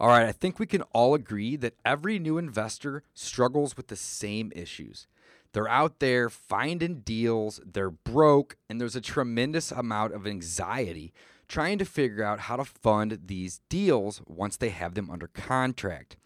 All right, I think we can all agree that every new investor struggles with the same issues. They're out there finding deals, they're broke, and there's a tremendous amount of anxiety trying to figure out how to fund these deals once they have them under contract.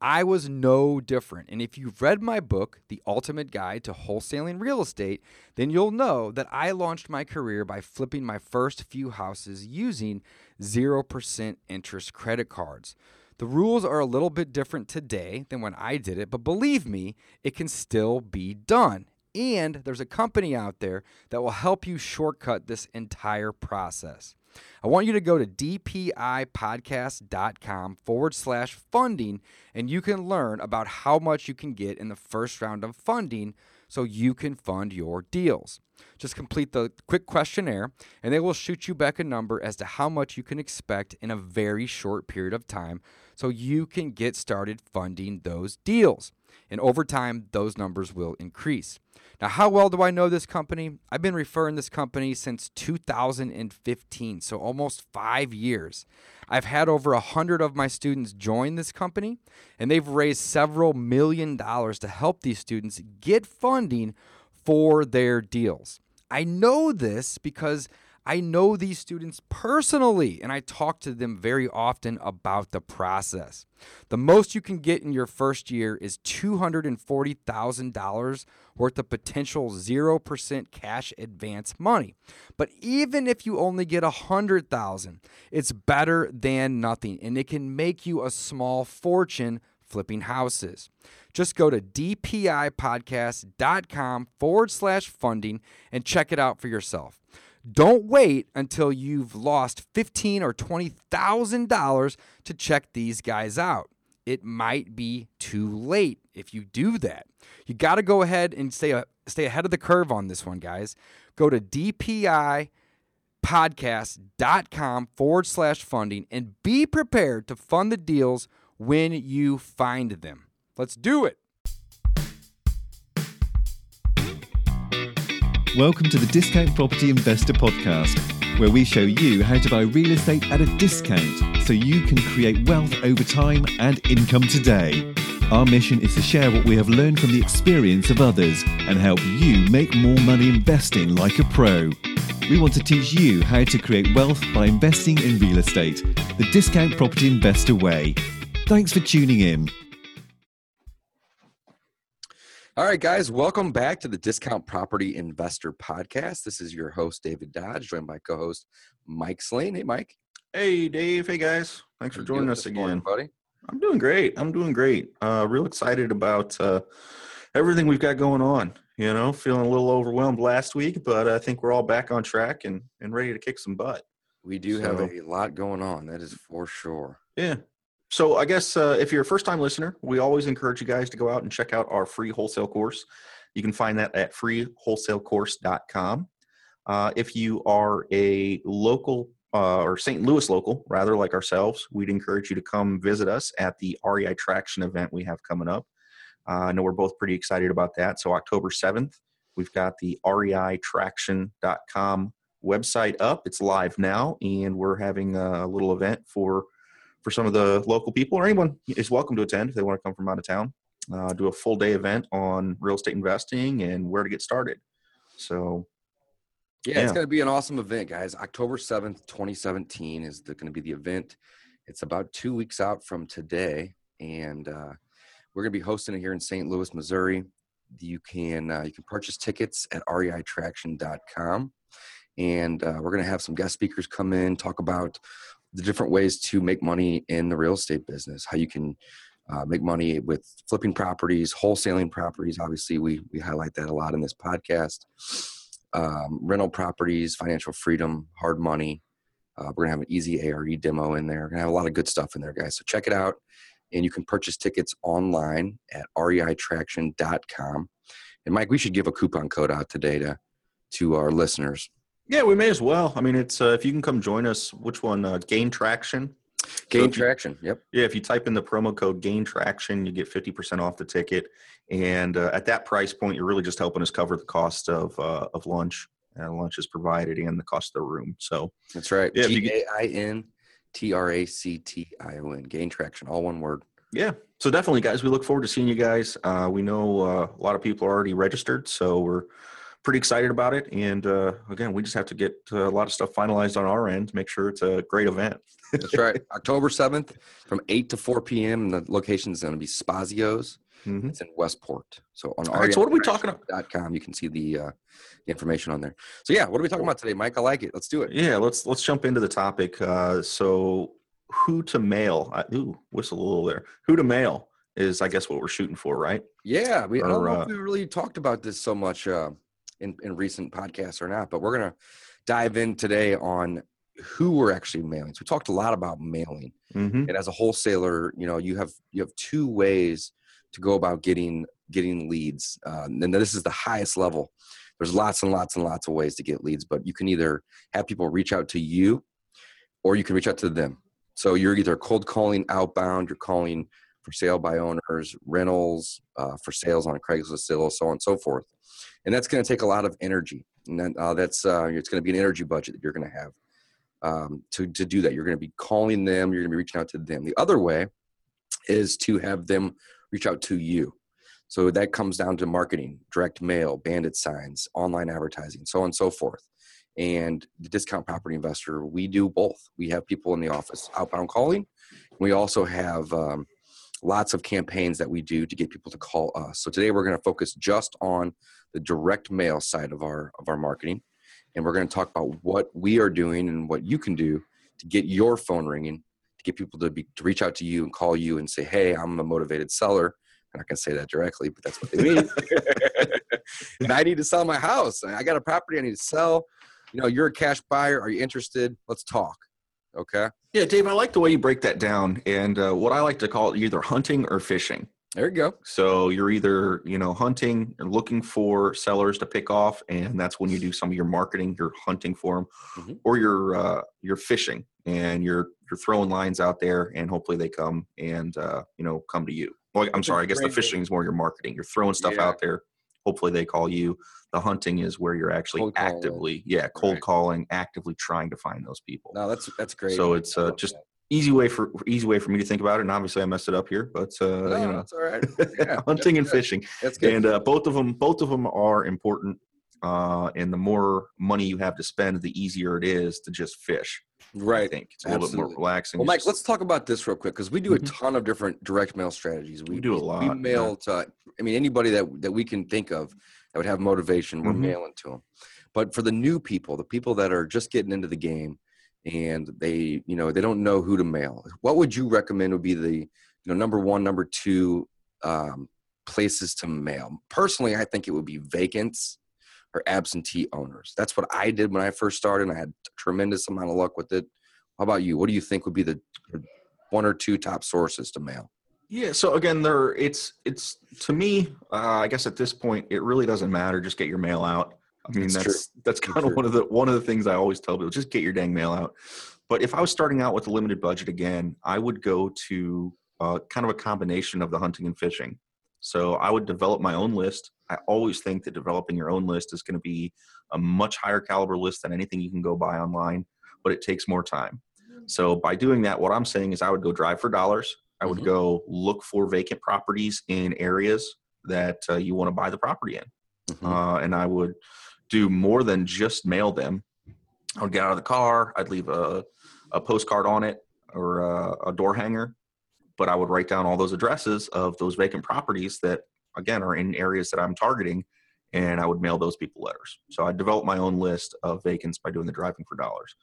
I was no different. And if you've read my book, The Ultimate Guide to Wholesaling Real Estate, then you'll know that I launched my career by flipping my first few houses using 0% interest credit cards. The rules are a little bit different today than when I did it, but believe me, it can still be done. And there's a company out there that will help you shortcut this entire process. I want you to go to dpipodcast.com forward slash funding, and you can learn about how much you can get in the first round of funding so you can fund your deals. Just complete the quick questionnaire, and they will shoot you back a number as to how much you can expect in a very short period of time so you can get started funding those deals. And over time, those numbers will increase. Now, how well do I know this company? I've been referring this company since 2015, so almost five years. I've had over a hundred of my students join this company, and they've raised several million dollars to help these students get funding for their deals. I know this because I know these students personally and I talk to them very often about the process. The most you can get in your first year is $240,000 worth of potential 0% cash advance money. But even if you only get 100,000, it's better than nothing and it can make you a small fortune flipping houses. Just go to dpipodcast.com forward slash funding and check it out for yourself. Don't wait until you've lost fifteen or twenty thousand dollars to check these guys out. It might be too late if you do that. You got to go ahead and stay stay ahead of the curve on this one, guys. Go to dpipodcast.com forward slash funding and be prepared to fund the deals when you find them. Let's do it. Welcome to the Discount Property Investor Podcast, where we show you how to buy real estate at a discount so you can create wealth over time and income today. Our mission is to share what we have learned from the experience of others and help you make more money investing like a pro. We want to teach you how to create wealth by investing in real estate, the Discount Property Investor way. Thanks for tuning in. All right, guys, welcome back to the Discount Property Investor Podcast. This is your host, David Dodge, joined by co host Mike Slane. Hey, Mike. Hey, Dave. Hey, guys. Thanks How for joining us this morning, again. buddy. I'm doing great. I'm doing great. Uh, real excited about uh, everything we've got going on. You know, feeling a little overwhelmed last week, but I think we're all back on track and, and ready to kick some butt. We do have a lot going on, that is for sure. Yeah. So I guess uh, if you're a first time listener, we always encourage you guys to go out and check out our free wholesale course. You can find that at freewholesalecourse.com. Uh, if you are a local uh, or St. Louis local, rather like ourselves, we'd encourage you to come visit us at the REI Traction event we have coming up. Uh, I know we're both pretty excited about that. So October 7th, we've got the reitraction.com website up. It's live now, and we're having a little event for for some of the local people, or anyone is welcome to attend if they want to come from out of town. Uh, do a full day event on real estate investing and where to get started. So Yeah, it's going to be an awesome event, guys. October 7th, 2017 is going to be the event. It's about two weeks out from today, and uh, we're going to be hosting it here in St. Louis, Missouri. You can uh, you can purchase tickets at reitraction.com, and uh, we're going to have some guest speakers come in talk about the different ways to make money in the real estate business. How you can uh, make money with flipping properties, wholesaling properties. Obviously, we we highlight that a lot in this podcast um, rental properties, financial freedom, hard money. Uh, we're gonna have an easy ARE demo in there. We're gonna have a lot of good stuff in there, guys. So check it out, and you can purchase tickets online at reitraction.com. And Mike, we should give a coupon code out today to to our listeners. Yeah, we may as well. I mean, it's uh, if you can come join us. Which one? Uh, Gain Traction. Gain you- traction. Yep. Yeah, if you type in the promo code Gain Traction, you get fifty percent off the ticket. And uh, at that price point, you're really just helping us cover the cost of uh, of lunch. Uh, lunch is provided and the cost of the room. So That's right. Yeah, you G A I N T R A C T I O N. Gain traction, all one word. Yeah. So definitely, guys, we look forward to seeing you guys. Uh, we know uh, a lot of people are already registered, so we're pretty excited about it. And uh, again, we just have to get uh, a lot of stuff finalized on our end to make sure it's a great event. That's right. October 7th from 8 to 4 p.m. And the location is going to be Spazio's. Mhm. It's in Westport. So on All right, so what are we talking about? dot com, you can see the, uh, the information on there. So yeah, what are we talking about today, Mike? I like it. Let's do it. Yeah, let's let's jump into the topic. Uh, so, who to mail? I, ooh, whistle a little there. Who to mail is, I guess, what we're shooting for, right? Yeah, we, I don't know uh, if we really talked about this so much uh, in in recent podcasts or not, but we're gonna dive in today on who we're actually mailing. So we talked a lot about mailing, Mm-hmm. and as a wholesaler, you know, you have you have two ways to go about getting getting leads, uh, and this is the highest level. There's lots and lots and lots of ways to get leads, but you can either have people reach out to you, or you can reach out to them. So you're either cold calling outbound, you're calling for sale by owners, rentals, uh, for sales on Craigslist, so on and so forth. And that's going to take a lot of energy. And then, uh, that's uh, it's going to be an energy budget that you're going to have um, to to do that. You're going to be calling them. You're going to be reaching out to them. The other way is to have them reach out to you. So that comes down to marketing, direct mail, bandit signs, online advertising, so on and so forth. And the discount property investor, we do both. We have people in the office outbound calling. We also have um, lots of campaigns that we do to get people to call us. So today we're going to focus just on the direct mail side of our of our marketing, and we're going to talk about what we are doing and what you can do to get your phone ringing, to get people to be to reach out to you and call you and say, "Hey, I'm a motivated seller." And I'm not going to say that directly, but that's what they mean. and I need to sell my house. I got a property I need to sell. You know, you're a cash buyer. Are you interested? Let's talk. Okay. Yeah, Dave, I like the way you break that down. And uh, what I like to call it either hunting or fishing. There you go. So you're either, you know, hunting and looking for sellers to pick off, and that's when you do some of your marketing. You're hunting for them, Mhm. or you're uh, you're fishing and you're you're throwing lines out there, and hopefully they come and uh, you know come to you. Well, I'm sorry, I guess the fishing is more your marketing. You're throwing stuff Yeah. out there. Hopefully they call you. The hunting is where you're actually Cold calling. actively, yeah, cold Right. calling, actively trying to find those people. No, that's that's great. So it's uh, just that. Easy way for easy way for me to think about it. And obviously, I messed it up here, but uh, No, you know, that's all right. Yeah, hunting and good. fishing, That's good. and uh, both of them both of them are important. Uh, and the more money you have to spend, the easier it is to just fish. Right. I think it's a little bit more relaxing. Well, Mike, just- let's talk about this real quick because we do a Mhm. ton of different direct mail strategies. We do a lot, We yeah. mail to, I mean, anybody that that we can think of that would have motivation, we're Mhm. mailing to them. But for the new people, the people that are just getting into the game, and they, you know, they don't know who to mail. What would you recommend would be the, you know, number one, number two um, places to mail? Personally, I think it would be vacants or absentee owners. That's what I did when I first started, and I had a tremendous amount of luck with it. How about you? What do you think would be the one or two top sources to mail? Yeah. So again, there it's it's to me. Uh, I guess at this point, it really doesn't matter. Just get your mail out. I mean, That's that's that's, That's kind of true. one of the one of the things I always tell people: just get your dang mail out. But if I was starting out with a limited budget again, I would go to uh, kind of a combination of the hunting and fishing. So I would develop my own list. I always think that developing your own list is going to be a much higher caliber list than anything you can go buy online, but it takes more time. So by doing that, what I'm saying is I would go drive for dollars. I would Mhm. go look for vacant properties in areas that uh, you want to buy the property in. Mhm. Uh, and I would do more than just mail them. I would get out of the car. I'd leave a, a postcard on it or a, a door hanger, but I would write down all those addresses of those vacant properties that, again, are in areas that I'm targeting, and I would mail those people letters. So I developed my own list of vacants by doing the driving for dollars.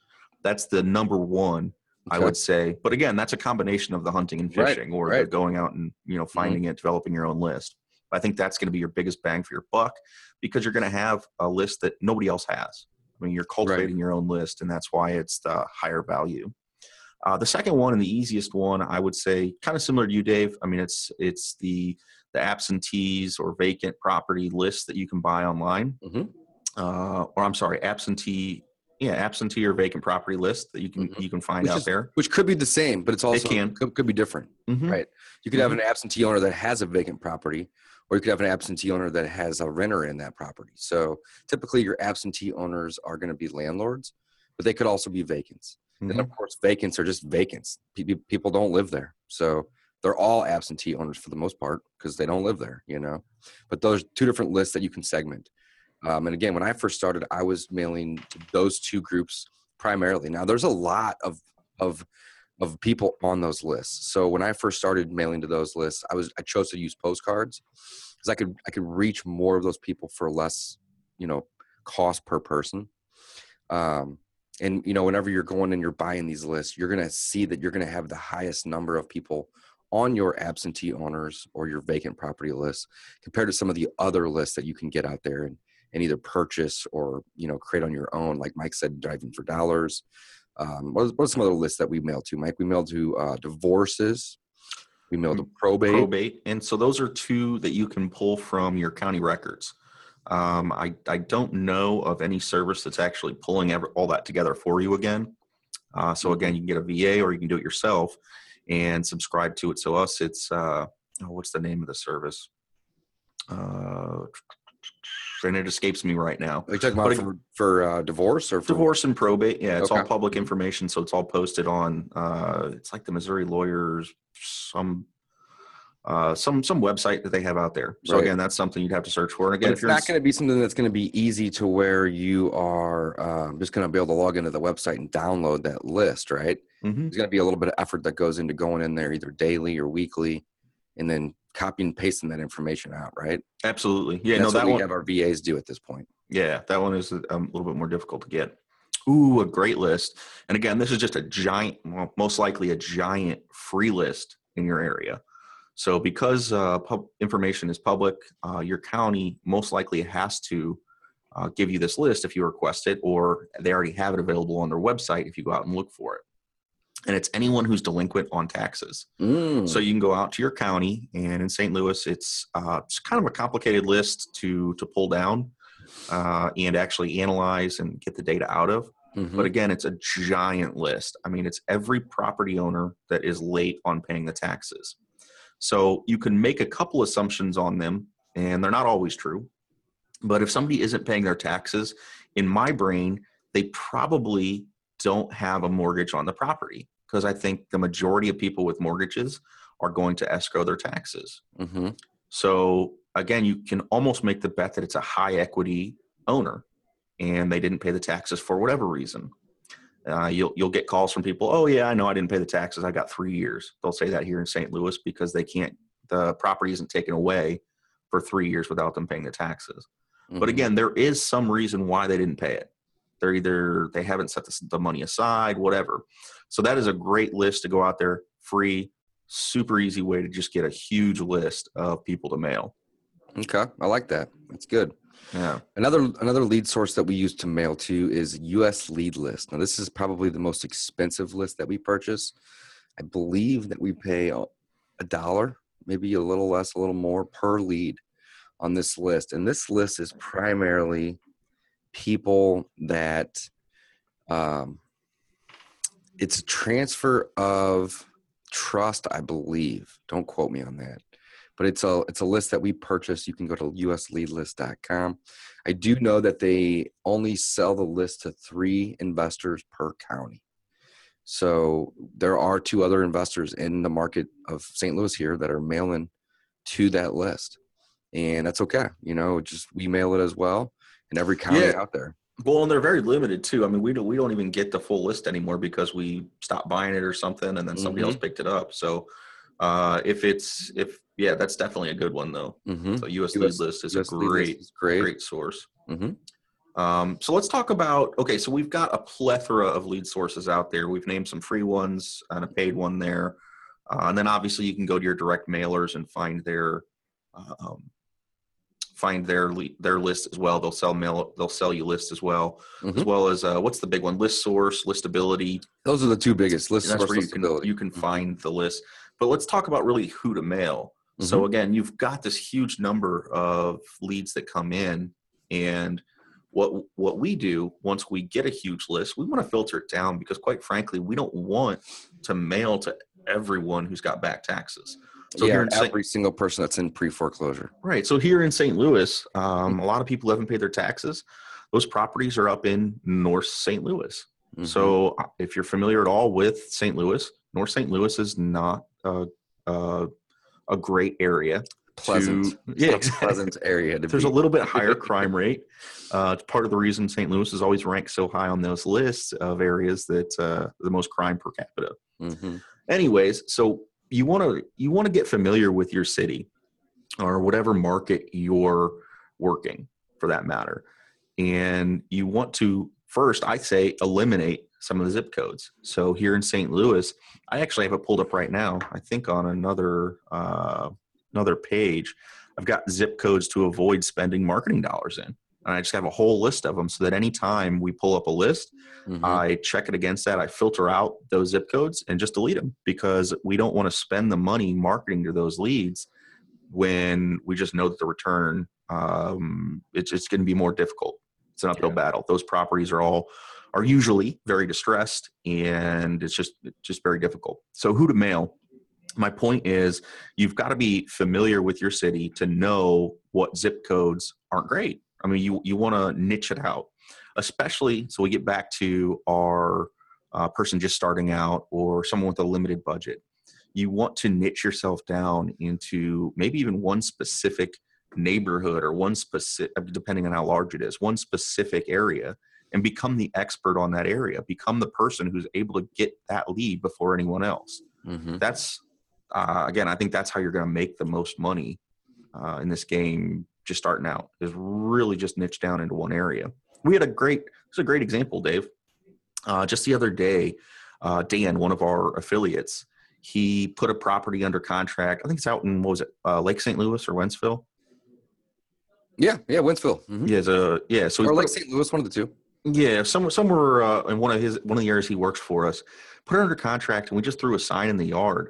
That's the number one I would say. But again, that's a combination of the hunting and Right, fishing or right. Mm-hmm. going out and you know finding it, developing your own list. I think that's going to be your biggest bang for your buck because you're going to have a list that nobody else has. I mean, you're cultivating your own list, and that's why it's the higher value. Uh, the second one and the easiest one, I would say, kind of similar to you, Dave. I mean, it's it's the the absentees or vacant property list that you can buy online, Mhm. uh, or I'm sorry, absentee, yeah, absentee or vacant property list that you can Mhm. you can find Which out is- there. Which could be the same, but it's also can. Could, could be different. Mhm. Right. You could have an absentee owner that has a vacant property, or you could have an absentee owner that has a renter in that property. So typically, your absentee owners are going to be landlords, but they could also be vacants. And of course, vacants are just vacants. Pe- pe- People don't live there, so they're all absentee owners for the most part because they don't live there. You know, but those two different lists that you can segment. Um, and again, when I first started, I was mailing to those two groups primarily. Now, there's a lot of of of people on those lists. So when I first started mailing to those lists, I was I chose to use postcards because I could I could reach more of those people for less, you know, cost per person. Um, and you know, whenever you're going and you're buying these lists, you're gonna see that you're gonna have the highest number of people on your absentee owners or your vacant property list compared to some of the other lists that you can get out there and, and either purchase or you know create on your own. Like Mike said, driving for dollars. Um, what, what are some other lists that we mail to, Mike? We mail to uh, divorces. We mail to probate. probate. And so those are two that you can pull from your county records. Um, I, I don't know of any service that's actually pulling ever, all that together for you again. Uh, so again, you can get a VA or you can do it yourself and subscribe to it. So us, it's uh, oh, what's the name of the service? Uh, and it escapes me right now. Are you talking about But it- for, for uh, divorce or for Divorce and probate. Yeah, it's all public information, so it's all posted on. Uh, it's like the Missouri lawyers, some, uh, some some website that they have out there. So Right. again, that's something you'd have to search for. And But again, if it's you're not going to be something that's going to be easy to where you are um, just going to be able to log into the website and download that list, right? Mhm. There's going to be a little bit of effort that goes into going in there either daily or weekly, and then copying and pasting that information out, right? absolutely, yeah, That's no, what that we one, have our VAs do at this point. yeah, that one is um, a little bit more difficult to get. Ooh, a great list. And again, this is just a giant, well, most likely a giant free list in your area. So because uh, pub- information is public, uh, your county most likely has to uh, give you this list if you request it, or they already have it available on their website if you go out and look for it. And it's anyone who's delinquent on taxes. Mm. So you can go out to your county, and in St. Louis, it's uh, it's kind of a complicated list to to pull down uh, and actually analyze and get the data out of. Mhm. But again, it's a giant list. I mean, it's every property owner that is late on paying the taxes. So you can make a couple assumptions on them, and they're not always true. But if somebody isn't paying their taxes, in my brain, they probably don't have a mortgage on the property because I think the majority of people with mortgages are going to escrow their taxes. Mhm. So again, you can almost make the bet that it's a high equity owner, and they didn't pay the taxes for whatever reason. Uh, you'll you'll get calls from people. Oh yeah, I know I didn't pay the taxes. I got three years. They'll say that here in St. Louis because they can't. The property isn't taken away for three years without them paying the taxes. But Mhm. again, there is some reason why they didn't pay it. They're either they haven't set the, the money aside, whatever. So that is a great list to go out there, free, super easy way to just get a huge list of people to mail. okay, I like that. That's good. Yeah. Another another lead source that we use to mail to is US Lead List. Now this is probably the most expensive list that we purchase. I believe that we pay a a dollar, maybe a little less, a little more per lead on this list. And this list is primarily people that um, it's a transfer of trust, I believe. Don't quote me on that but it's a it's a list that we purchase. You can go to usleadlist.com. I do know that they only sell the list to three investors per county. So there are two other investors in the market of St. Louis here that are mailing to that list, and that's okay. You know, just we mail it as well in every county Yeah. out there. Well, and they're very limited too. I mean, we don't we don't even get the full list anymore because we stopped buying it or something, and then somebody Mhm. else picked it up. So uh, if it's if yeah, that's definitely a good one though. Mm-hmm. So US, US Lead List is US a great is great. great source. Mhm. Um, so let's talk about okay. So we've got a plethora of lead sources out there. We've named some free ones and a paid one there, uh, and then obviously you can go to your direct mailers and find their uh, um, find their their list as well. They'll sell mail. They'll sell you lists as well, as Mhm. well as uh, what's the big one? List source, listability. Those are the two biggest list source where you can you can Mhm. find the list. But let's talk about really who to mail. So again, you've got this huge number of leads that come in, and what what we do once we get a huge list, we want to filter it down because, quite frankly, we don't want to mail to everyone who's got back taxes. So yeah, here in St. every single person that's in pre foreclosure. Right. So here in St. Louis, um, a lot of people haven't paid their taxes. Those properties are up in North St. Louis. Mhm. So uh, if you're familiar at all with St. Louis, North St. Louis is not a, a, a great area. pleasant, to- yeah, exactly. pleasant area. To There's be. a little bit higher crime rate. Uh, it's part of the reason St. Louis is always ranked so high on those lists of areas that uh, the most crime per capita. Mhm. Anyways, so you want to you want to get familiar with your city or whatever market you're working for that matter, and you want to first, I say, eliminate some of the zip codes. So here in St. Louis, I actually have it pulled up right now. I think on another uh, another page, I've got zip codes to avoid spending marketing dollars in. And I just have a whole list of them so that anytime we pull up a list, Mhm. I check it against that. I filter out those zip codes and just delete them because we don't want to spend the money marketing to those leads when we just know that the return um, it's it's going to be more difficult. It's an uphill Yeah. battle. Those properties are all are usually very distressed and it's just it's just very difficult. So who to mail? My point is you've got to be familiar with your city to know what zip codes aren't great. I mean, you you want to niche it out, especially so we get back to our uh, person just starting out or someone with a limited budget. You want to niche yourself down into maybe even one specific neighborhood or one specific, depending on how large it is, one specific area, and become the expert on that area. Become the person who's able to get that lead before anyone else Mhm. that's uh, again i think that's how you're going to make the most money uh, in this game just starting out is really just niche down into one area we had a great it's a great example dave uh, just the other day uh, dan one of our affiliates he put a property under contract i think it's out in what was it uh, lake st louis or wentzville Yeah, yeah, Wentzville. Mhm. yeah, a, yeah so Or Lake St. Louis, one of the two. Yeah, somewhere somewhere uh, in one of his one of the areas he works for us, put it under contract, and we just threw a sign in the yard,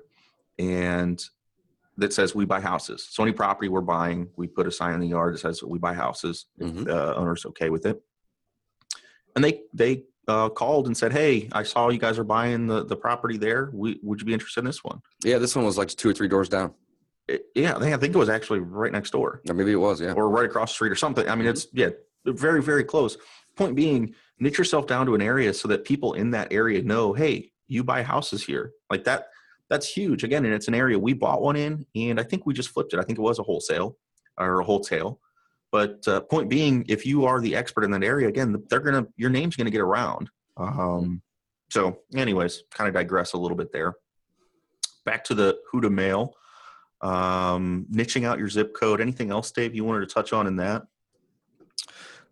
and that says we buy houses. So any property we're buying, we put a sign in the yard that says we buy houses. If Mhm. the owner's okay with it, and they they uh, called and said, "Hey, I saw you guys are buying the the property there. We, would you be interested in this one?" Yeah, this one was like two or three doors down, It- yeah, I think I think it was actually right next door. or maybe it was. Yeah. or right across the street or something. I mean, it's yeah, very very close. Point being, niche yourself down to an area so that people in that area know, hey, you buy houses here. Like that. That's huge. Again, and it's an area we bought one in, and I think we just flipped it. I think it was a wholesale or a wholesale. But uh, point being, if you are the expert in that area, again, they're gonna your name's gonna get around. Um, so, anyways, kind of digress a little bit there. Back to the who to mail um, niching out your zip code. Anything else, Dave, you wanted to touch on in that?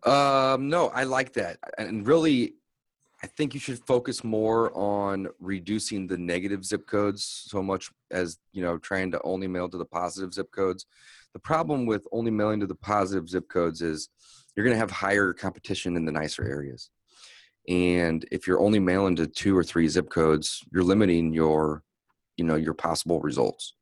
Um, no, I like that, and really, I think you should focus more on reducing the negative zip codes so much as you know trying to only mail to the positive zip codes. The problem with only mailing to the positive zip codes is you're going to have higher competition in the nicer areas, and if you're only mailing to two or three zip codes, you're limiting your, you know, your possible results.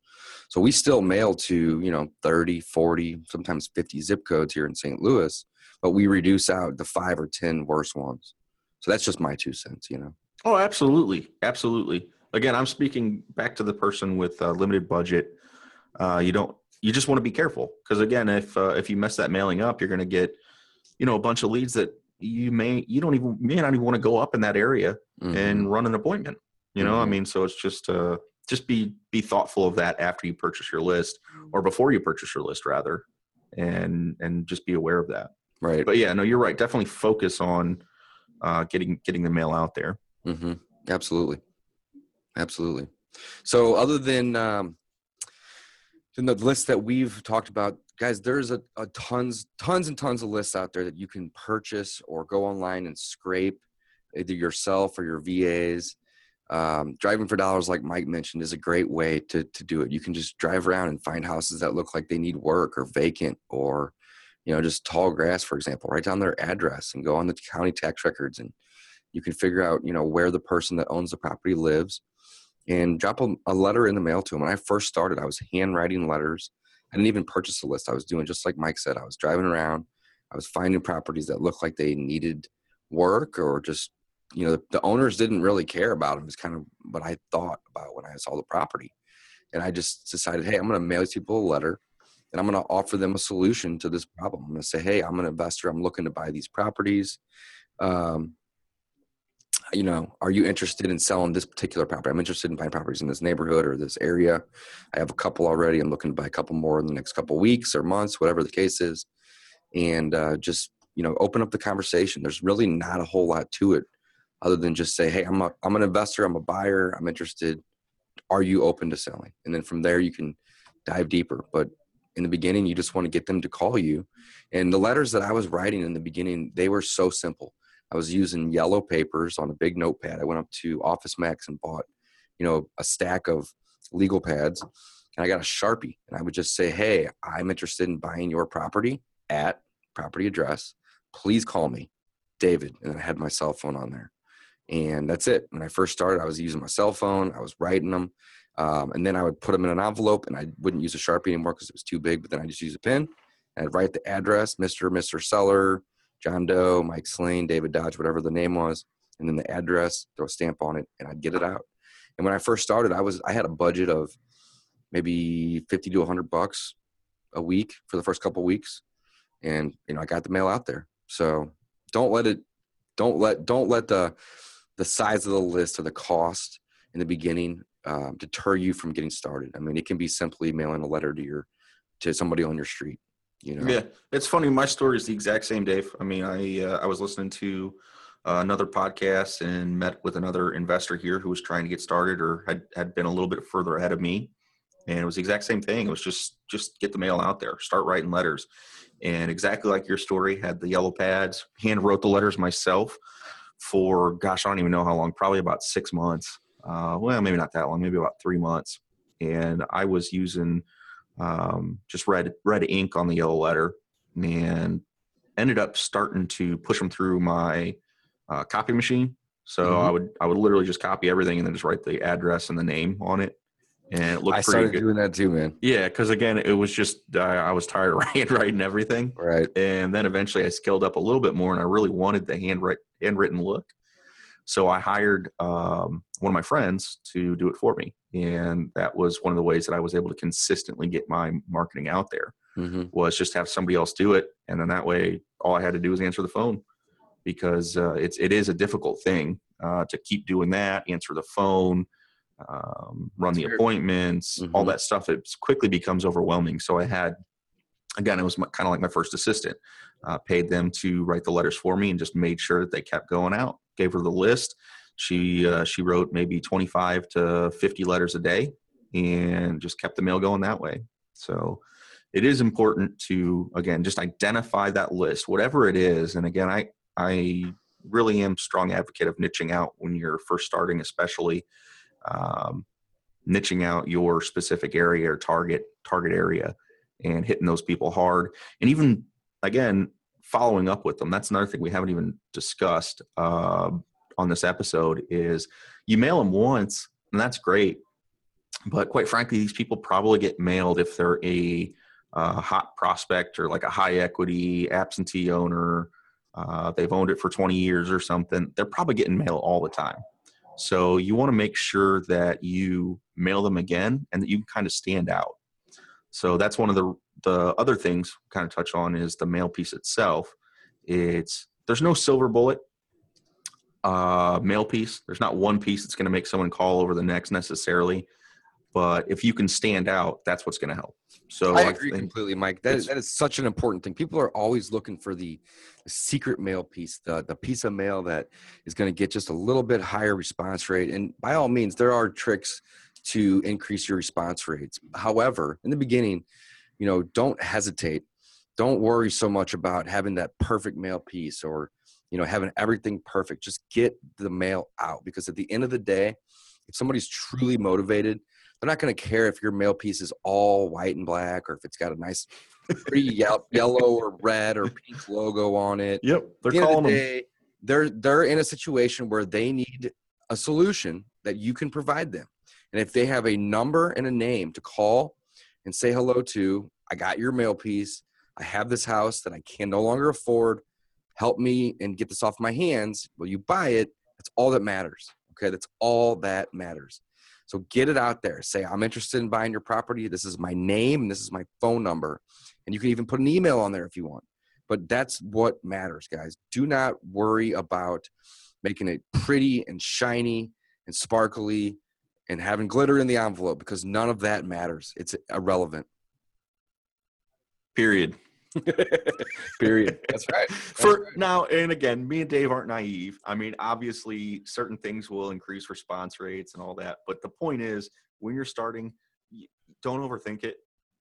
So we still mail to, you know, 30, 40, sometimes 50 zip codes here in St. Louis, but we reduce out the five or 10 worst ones. So that's just my two cents, you know. Oh, absolutely, absolutely. Again, I'm speaking back to the person with a limited budget. Uh, you don't. You just want to be careful because again, if uh, if you mess that mailing up, you're going to get, you know, a bunch of leads that you may you don't even may not even want to go up in that area Mhm. and run an appointment. You know, I Mhm. mean, so it's just uh, just be be thoughtful of that after you purchase your list or before you purchase your list rather, and and just be aware of that. right. But yeah, no, you're right. Definitely focus on uh, getting getting the mail out there. hmm Absolutely. Absolutely. So other than um, than the list that we've talked about, guys, there's a, a tons, tons and tons of lists out there that you can purchase or go online and scrape either yourself or your VAs. Um, driving for dollars, like Mike mentioned, is a great way to to do it. You can just drive around and find houses that look like they need work or vacant or you know just tall grass, for example. Write down their address and go on the county tax records and you can figure out you know where the person that owns the property lives and drop a, a letter in the mail to them when i first started i was handwriting letters. I didn't even purchase a list. I was doing just like mike said i was driving around. I was finding properties that looked like they needed work or just you know the, the owners didn't really care about them is kind of what i thought about when i saw the property. And i just decided hey i'm going to mail these people a letter and i'm going to offer them a solution to this problem i'm going to say hey i'm an investor i'm looking to buy these properties um, you know, are you interested in selling this particular property? I'm interested in buying properties in this neighborhood or this area. I have a couple already. I'm looking to buy a couple more in the next couple weeks or months, whatever the case is. And uh, just, you know, open up the conversation. There's really not a whole lot to it other than just say, hey, I'm, a, I'm an investor, I'm a buyer, I'm interested. Are you open to selling? And then from there, you can dive deeper. But in the beginning, you just want to get them to call you. And the letters that I was writing in the beginning, they were so simple I was using yellow papers on a big notepad. I went up to Office Max and bought, you know, a stack of legal pads, and I got a sharpie. And I would just say, "Hey, I'm interested in buying your property at property address. Please call me, David." And I had my cell phone on there, and that's it. When I first started, I was using my cell phone. I was writing them, um, and then I would put them in an envelope, and I wouldn't use a sharpie anymore because it was too big. But then I just use a pen. And I'd write the address, Mister, Mister Seller, John Doe, Mike Slane, David Dodge, whatever the name was, and then the address, throw a stamp on it, and I'd get it out. And when I first started, I was I had a budget of maybe fifty to hundred bucks a week for the first couple weeks, and you know I got the mail out there. So don't let it, don't let don't let the the size of the list or the cost in the beginning um, deter you from getting started. I mean, it can be simply mailing a letter to your to somebody on your street you know? Yeah it's funny my story is the exact same dave. I mean i uh, i was listening to uh, another podcast and met with another investor here who was trying to get started or had, had been a little bit further ahead of me. And it was the exact same thing. It was just just get the mail out there start writing letters. And exactly like your story had the yellow pads hand wrote the letters myself for gosh i don't even know how long probably about six months uh, well maybe not that long maybe about three months and i was using um, just red red ink on the yellow letter, and ended up starting to push them through my uh, copy machine. So mm-hmm. I would I would literally just copy everything and then just write the address and the name on it, and it looked I pretty started good. doing that too, man. Yeah, because again, it was just I, I was tired of writing, writing everything, Right. and then eventually I scaled up a little bit more, and I really wanted the handwrite handwritten look. So I hired um, one of my friends to do it for me, and that was one of the ways that I was able to consistently get my marketing out there. Mm-hmm. Was just have somebody else do it, and then that way, all I had to do was answer the phone, because uh, it's it is a difficult thing uh, to keep doing that, answer the phone, um, run the Sure. appointments, all Mhm. that stuff. It quickly becomes overwhelming. So I had, again, it was kind of like my first assistant. Uh, paid them to write the letters for me and just made sure that they kept going out. Gave her the list. She uh, she wrote maybe 25 to 50 letters a day, and just kept the mail going that way. So it is important to again just identify that list, whatever it is. And again, I I really am strong advocate of niching out when you're first starting, especially um, niching out your specific area or target target area and hitting those people hard and even again following up with them that's another thing we haven't even discussed uh, on this episode is you mail them once and that's great but quite frankly these people probably get mailed if they're a uh, hot prospect or like a high equity absentee owner uh, they've owned it for 20 years or something they're probably getting mail all the time so you want to make sure that you mail them again and that you kind of stand out. So that's one of the the other things kind of touch on is the mail piece itself. It's there's no silver bullet uh, mail piece. There's not one piece that's going to make someone call over the next necessarily. But if you can stand out, that's what's going to help. So I I agree completely, Mike. That is, that is such an important thing. People are always looking for the, the secret mail piece, the the piece of mail that is going to get just a little bit higher response rate. And by all means, there are tricks to increase your response rates. However, in the beginning, you know, don't hesitate. Don't worry so much about having that perfect mail piece or you know having everything perfect. Just get the mail out because at the end of the day, if somebody's truly motivated they're not going to care if your mail piece is all white and black or if it's got a nice pretty yellow, or red or pink logo on it. Yep, they're the calling the them. they're they're in a situation where they need a solution that you can provide them. And if they have a number and a name to call and say hello to, I got your mail piece. I have this house that I can no longer afford. Help me and get this off my hands. Will you buy it? That's all that matters. Okay, that's all that matters. So get it out there. Say, I'm interested in buying your property. This is my name and this is my phone number. And you can even put an email on there if you want. But that's what matters, guys. Do not worry about making it pretty and shiny and sparkly and having glitter in the envelope because none of that matters. It's irrelevant. Period. Period. That's right. That's For right. now, and again, me and Dave aren't naive. I mean, obviously, certain things will increase response rates and all that. But the point is, when you're starting, don't overthink it.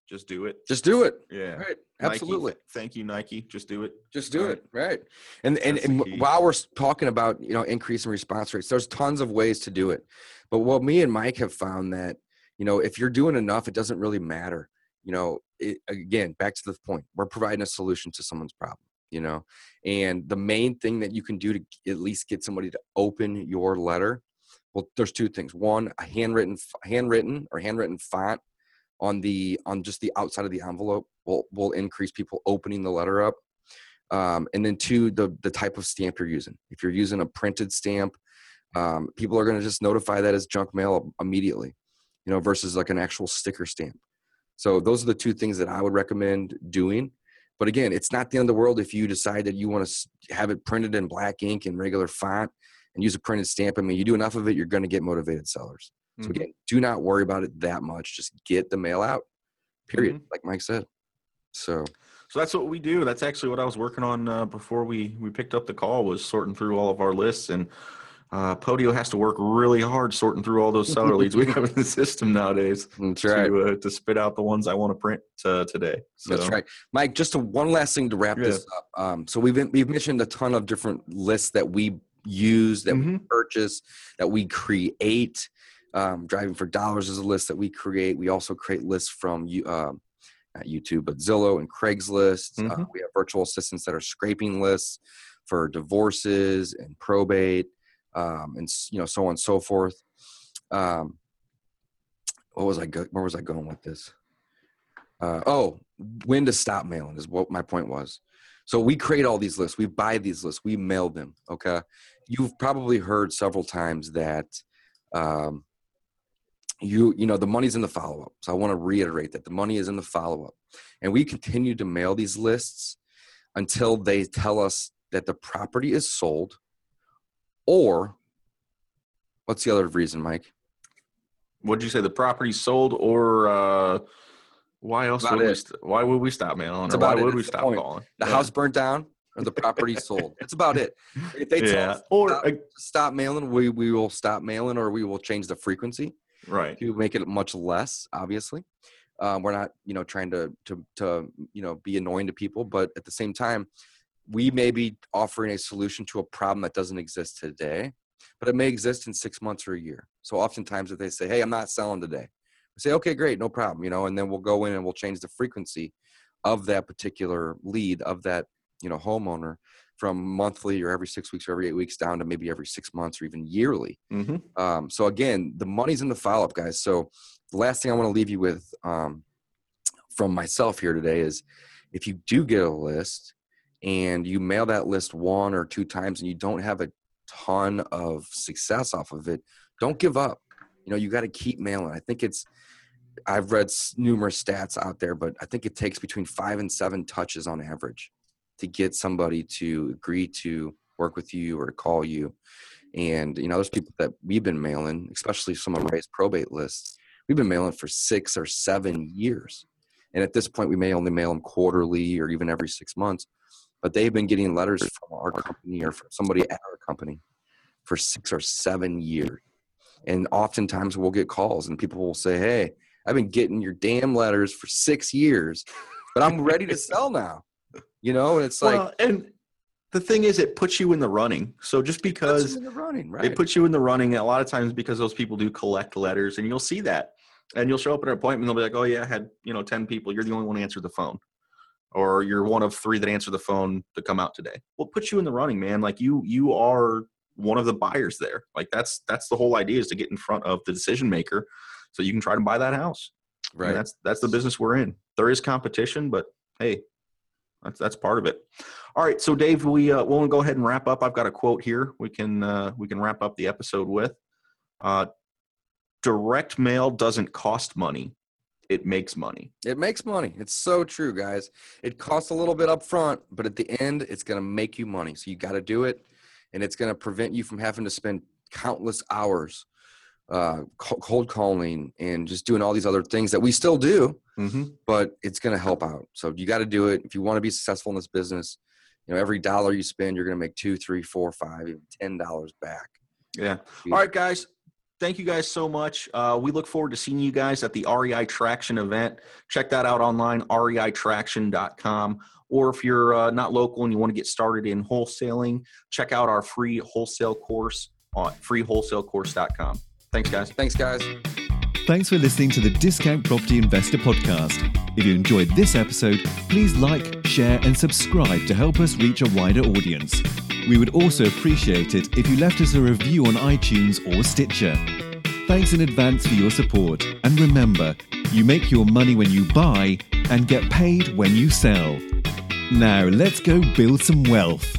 Just do it. Just do it. Yeah. Right. Nike, Absolutely. thank you, Nike. Just do it. Just do Right. it, right? And and, and while we're talking about you know increasing response rates, there's tons of ways to do it. But what me and Mike have found that you know if you're doing enough, it doesn't really matter. You know, it, again, back to the point, we're providing a solution to someone's problem. You know, and the main thing that you can do to at least get somebody to open your letter, well, there's two things. One, a handwritten, handwritten or handwritten font on the on just the outside of the envelope will will increase people opening the letter up. Um, and then two the the type of stamp you're using. If you're using a printed stamp um, people are going to just notify that as junk mail immediately you know versus like an actual sticker stamp. So those are the two things that i would recommend doing. But again it's not the end of the world if you decide that you want to have it printed in black ink and regular font and use a printed stamp. I mean you do enough of it you're going to get motivated sellers so Mhm. again, do not worry about it that much. Just get the mail out. Period. Like Mike said. So So that's what we do. That's actually what I was working on uh, before we we picked up the call was sorting through all of our lists and uh, Podio has to work really hard sorting through all those seller leads we have in the system nowadays that's right. to uh, to spit out the ones I want to print uh, today. So, That's right, Mike. Just a, one last thing to wrap this up. Um, so we've been, we've mentioned a ton of different lists that we use, that we Mhm. purchase, that we create. Um, Driving for dollars is a list that we create. We also create lists from you, um, not YouTube, but Zillow and Craigslist. Uh, Mhm. we have virtual assistants that are scraping lists for divorces and probate, um, and you know so on and so forth. Um, what was I go- where was I going with this? Uh, oh, when to stop mailing is what my point was. So we create all these lists, we buy these lists, we mail them. Okay, you've probably heard several times that um, you you know the money's in the follow up. So I want to reiterate that the money is in the follow up, and we continue to mail these lists until they tell us that the property is sold, or what's the other reason, Mike? What'd you say? The property sold, or uh, why else? Would we st- why would we stop mailing? That's Or why about it. would we the stop point. calling? The Yeah. house burnt down or the property sold. That's about it. If they tell yeah, us or stop, stop mailing, we, we will stop mailing or we will change the frequency right. to make it much less, obviously. Um, we're not, you know, trying to, to, to, you know, be annoying to people, but at the same time, we may be offering a solution to a problem that doesn't exist today, but it may exist in six months or a year. So oftentimes if they say, Hey, I'm not selling today, we say, okay, great, no problem, you know, and then we'll go in and we'll change the frequency of that particular lead of that, you know, homeowner from monthly or every six weeks or every eight weeks down to maybe every six months or even yearly. hmm Um, so again, the money's in the follow up, guys. So the last thing I want to leave you with um, from myself here today is if you do get a list and you mail that list one or two times and you don't have a ton of success off of it, don't give up. You know, you got to keep mailing. I think it's, I've read numerous stats out there, but I think it takes between five and seven touches on average to get somebody to agree to work with you or call you. And you know, there's people that we've been mailing, especially some of Ray's probate lists. We've been mailing for six or seven years, and at this point, we may only mail them quarterly or even every six months. But they've been getting letters from our company or from somebody at our company for six or seven years. And oftentimes, we'll get calls, and people will say, "Hey, I've been getting your damn letters for six years, but I'm ready to sell now." You know, and it's like well, and the thing is, it puts you in the running. So just puts because in the running, right? it puts you in the running, a lot of times because those people do collect letters, and you'll see that, and you'll show up at an appointment, they'll be like, "Oh yeah, I had you know ten people. You're the only one who answered the phone." Or you're one of three that answered the phone to come out today. Well, it puts you in the running, man. Like you, you are one of the buyers there. Like that's that's the whole idea is to get in front of the decision maker, so you can try to buy that house. And right. that's that's the business we're in. There is competition, but hey, that's that's part of it. All right, so Dave, we uh, we'll go ahead and wrap up. I've got a quote here. We can uh, we can wrap up the episode with. Uh, direct mail doesn't cost money; it makes money. It makes money. It's so true, guys. It costs a little bit up front, but at the end, it's going to make you money. So you got to do it. and it's going to prevent you from having to spend countless hours uh, cold calling and just doing all these other things that we still do, Mm-hmm. but it's going to help out. So you got to do it if you want to be successful in this business. You know, every dollar you spend, you're going to make two, three, four, five, even ten dollars back. Yeah. All right, guys. Thank you guys so much. Uh, we look forward to seeing you guys at the REI Traction event. Check that out online, reitraction.com. Or if you're uh, not local and you want to get started in wholesaling, check out our free wholesale course on freewholesalecourse.com. Thanks, guys. Thanks, guys. Thanks for listening to the Discount Property Investor Podcast. If you enjoyed this episode, please like, share, and subscribe to help us reach a wider audience. We would also appreciate it if you left us a review on iTunes or Stitcher. Thanks in advance for your support. And remember, you make your money when you buy and get paid when you sell. Now, let's go build some wealth.